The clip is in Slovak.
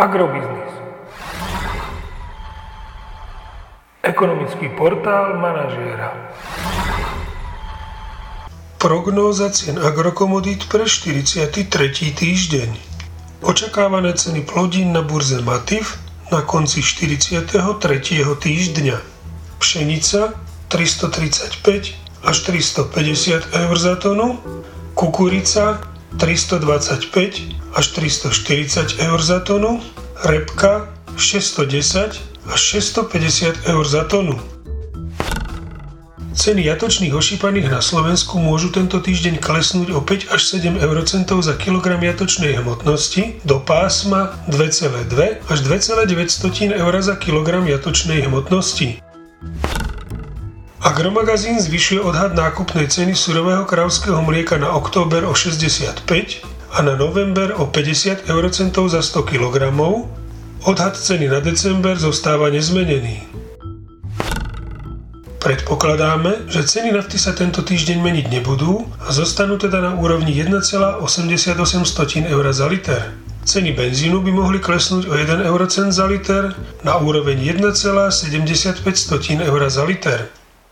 Agrobiznis. Ekonomický portál manažéra. Prognóza cien agrokomodít pre 43. týždeň. Očakávané ceny plodín na burze Matif na konci 43. týždňa. Pšenica 335 až 350 eur za tonu, kukurica 325 až 340 eur za tonu, repka 610 až 650 eur za tonu. Ceny jatočných ošípaných na Slovensku môžu tento týždeň klesnúť o 5 až 7 eurocentov za kilogram jatočnej hmotnosti do pásma 2,2 až 2,9 eur za kilogram jatočnej hmotnosti. Agromagazín zvyšuje odhad nákupnej ceny surového kravského mlieka na október o 65 a na november o 50 eurocentov za 100 kg. Odhad ceny na december zostáva nezmenený. Predpokladáme, že ceny nafty sa tento týždeň meniť nebudú a zostanú teda na úrovni 1,88 eur za liter. Ceny benzínu by mohli klesnúť o 1 eurocent za liter na úroveň 1,75 eur za liter.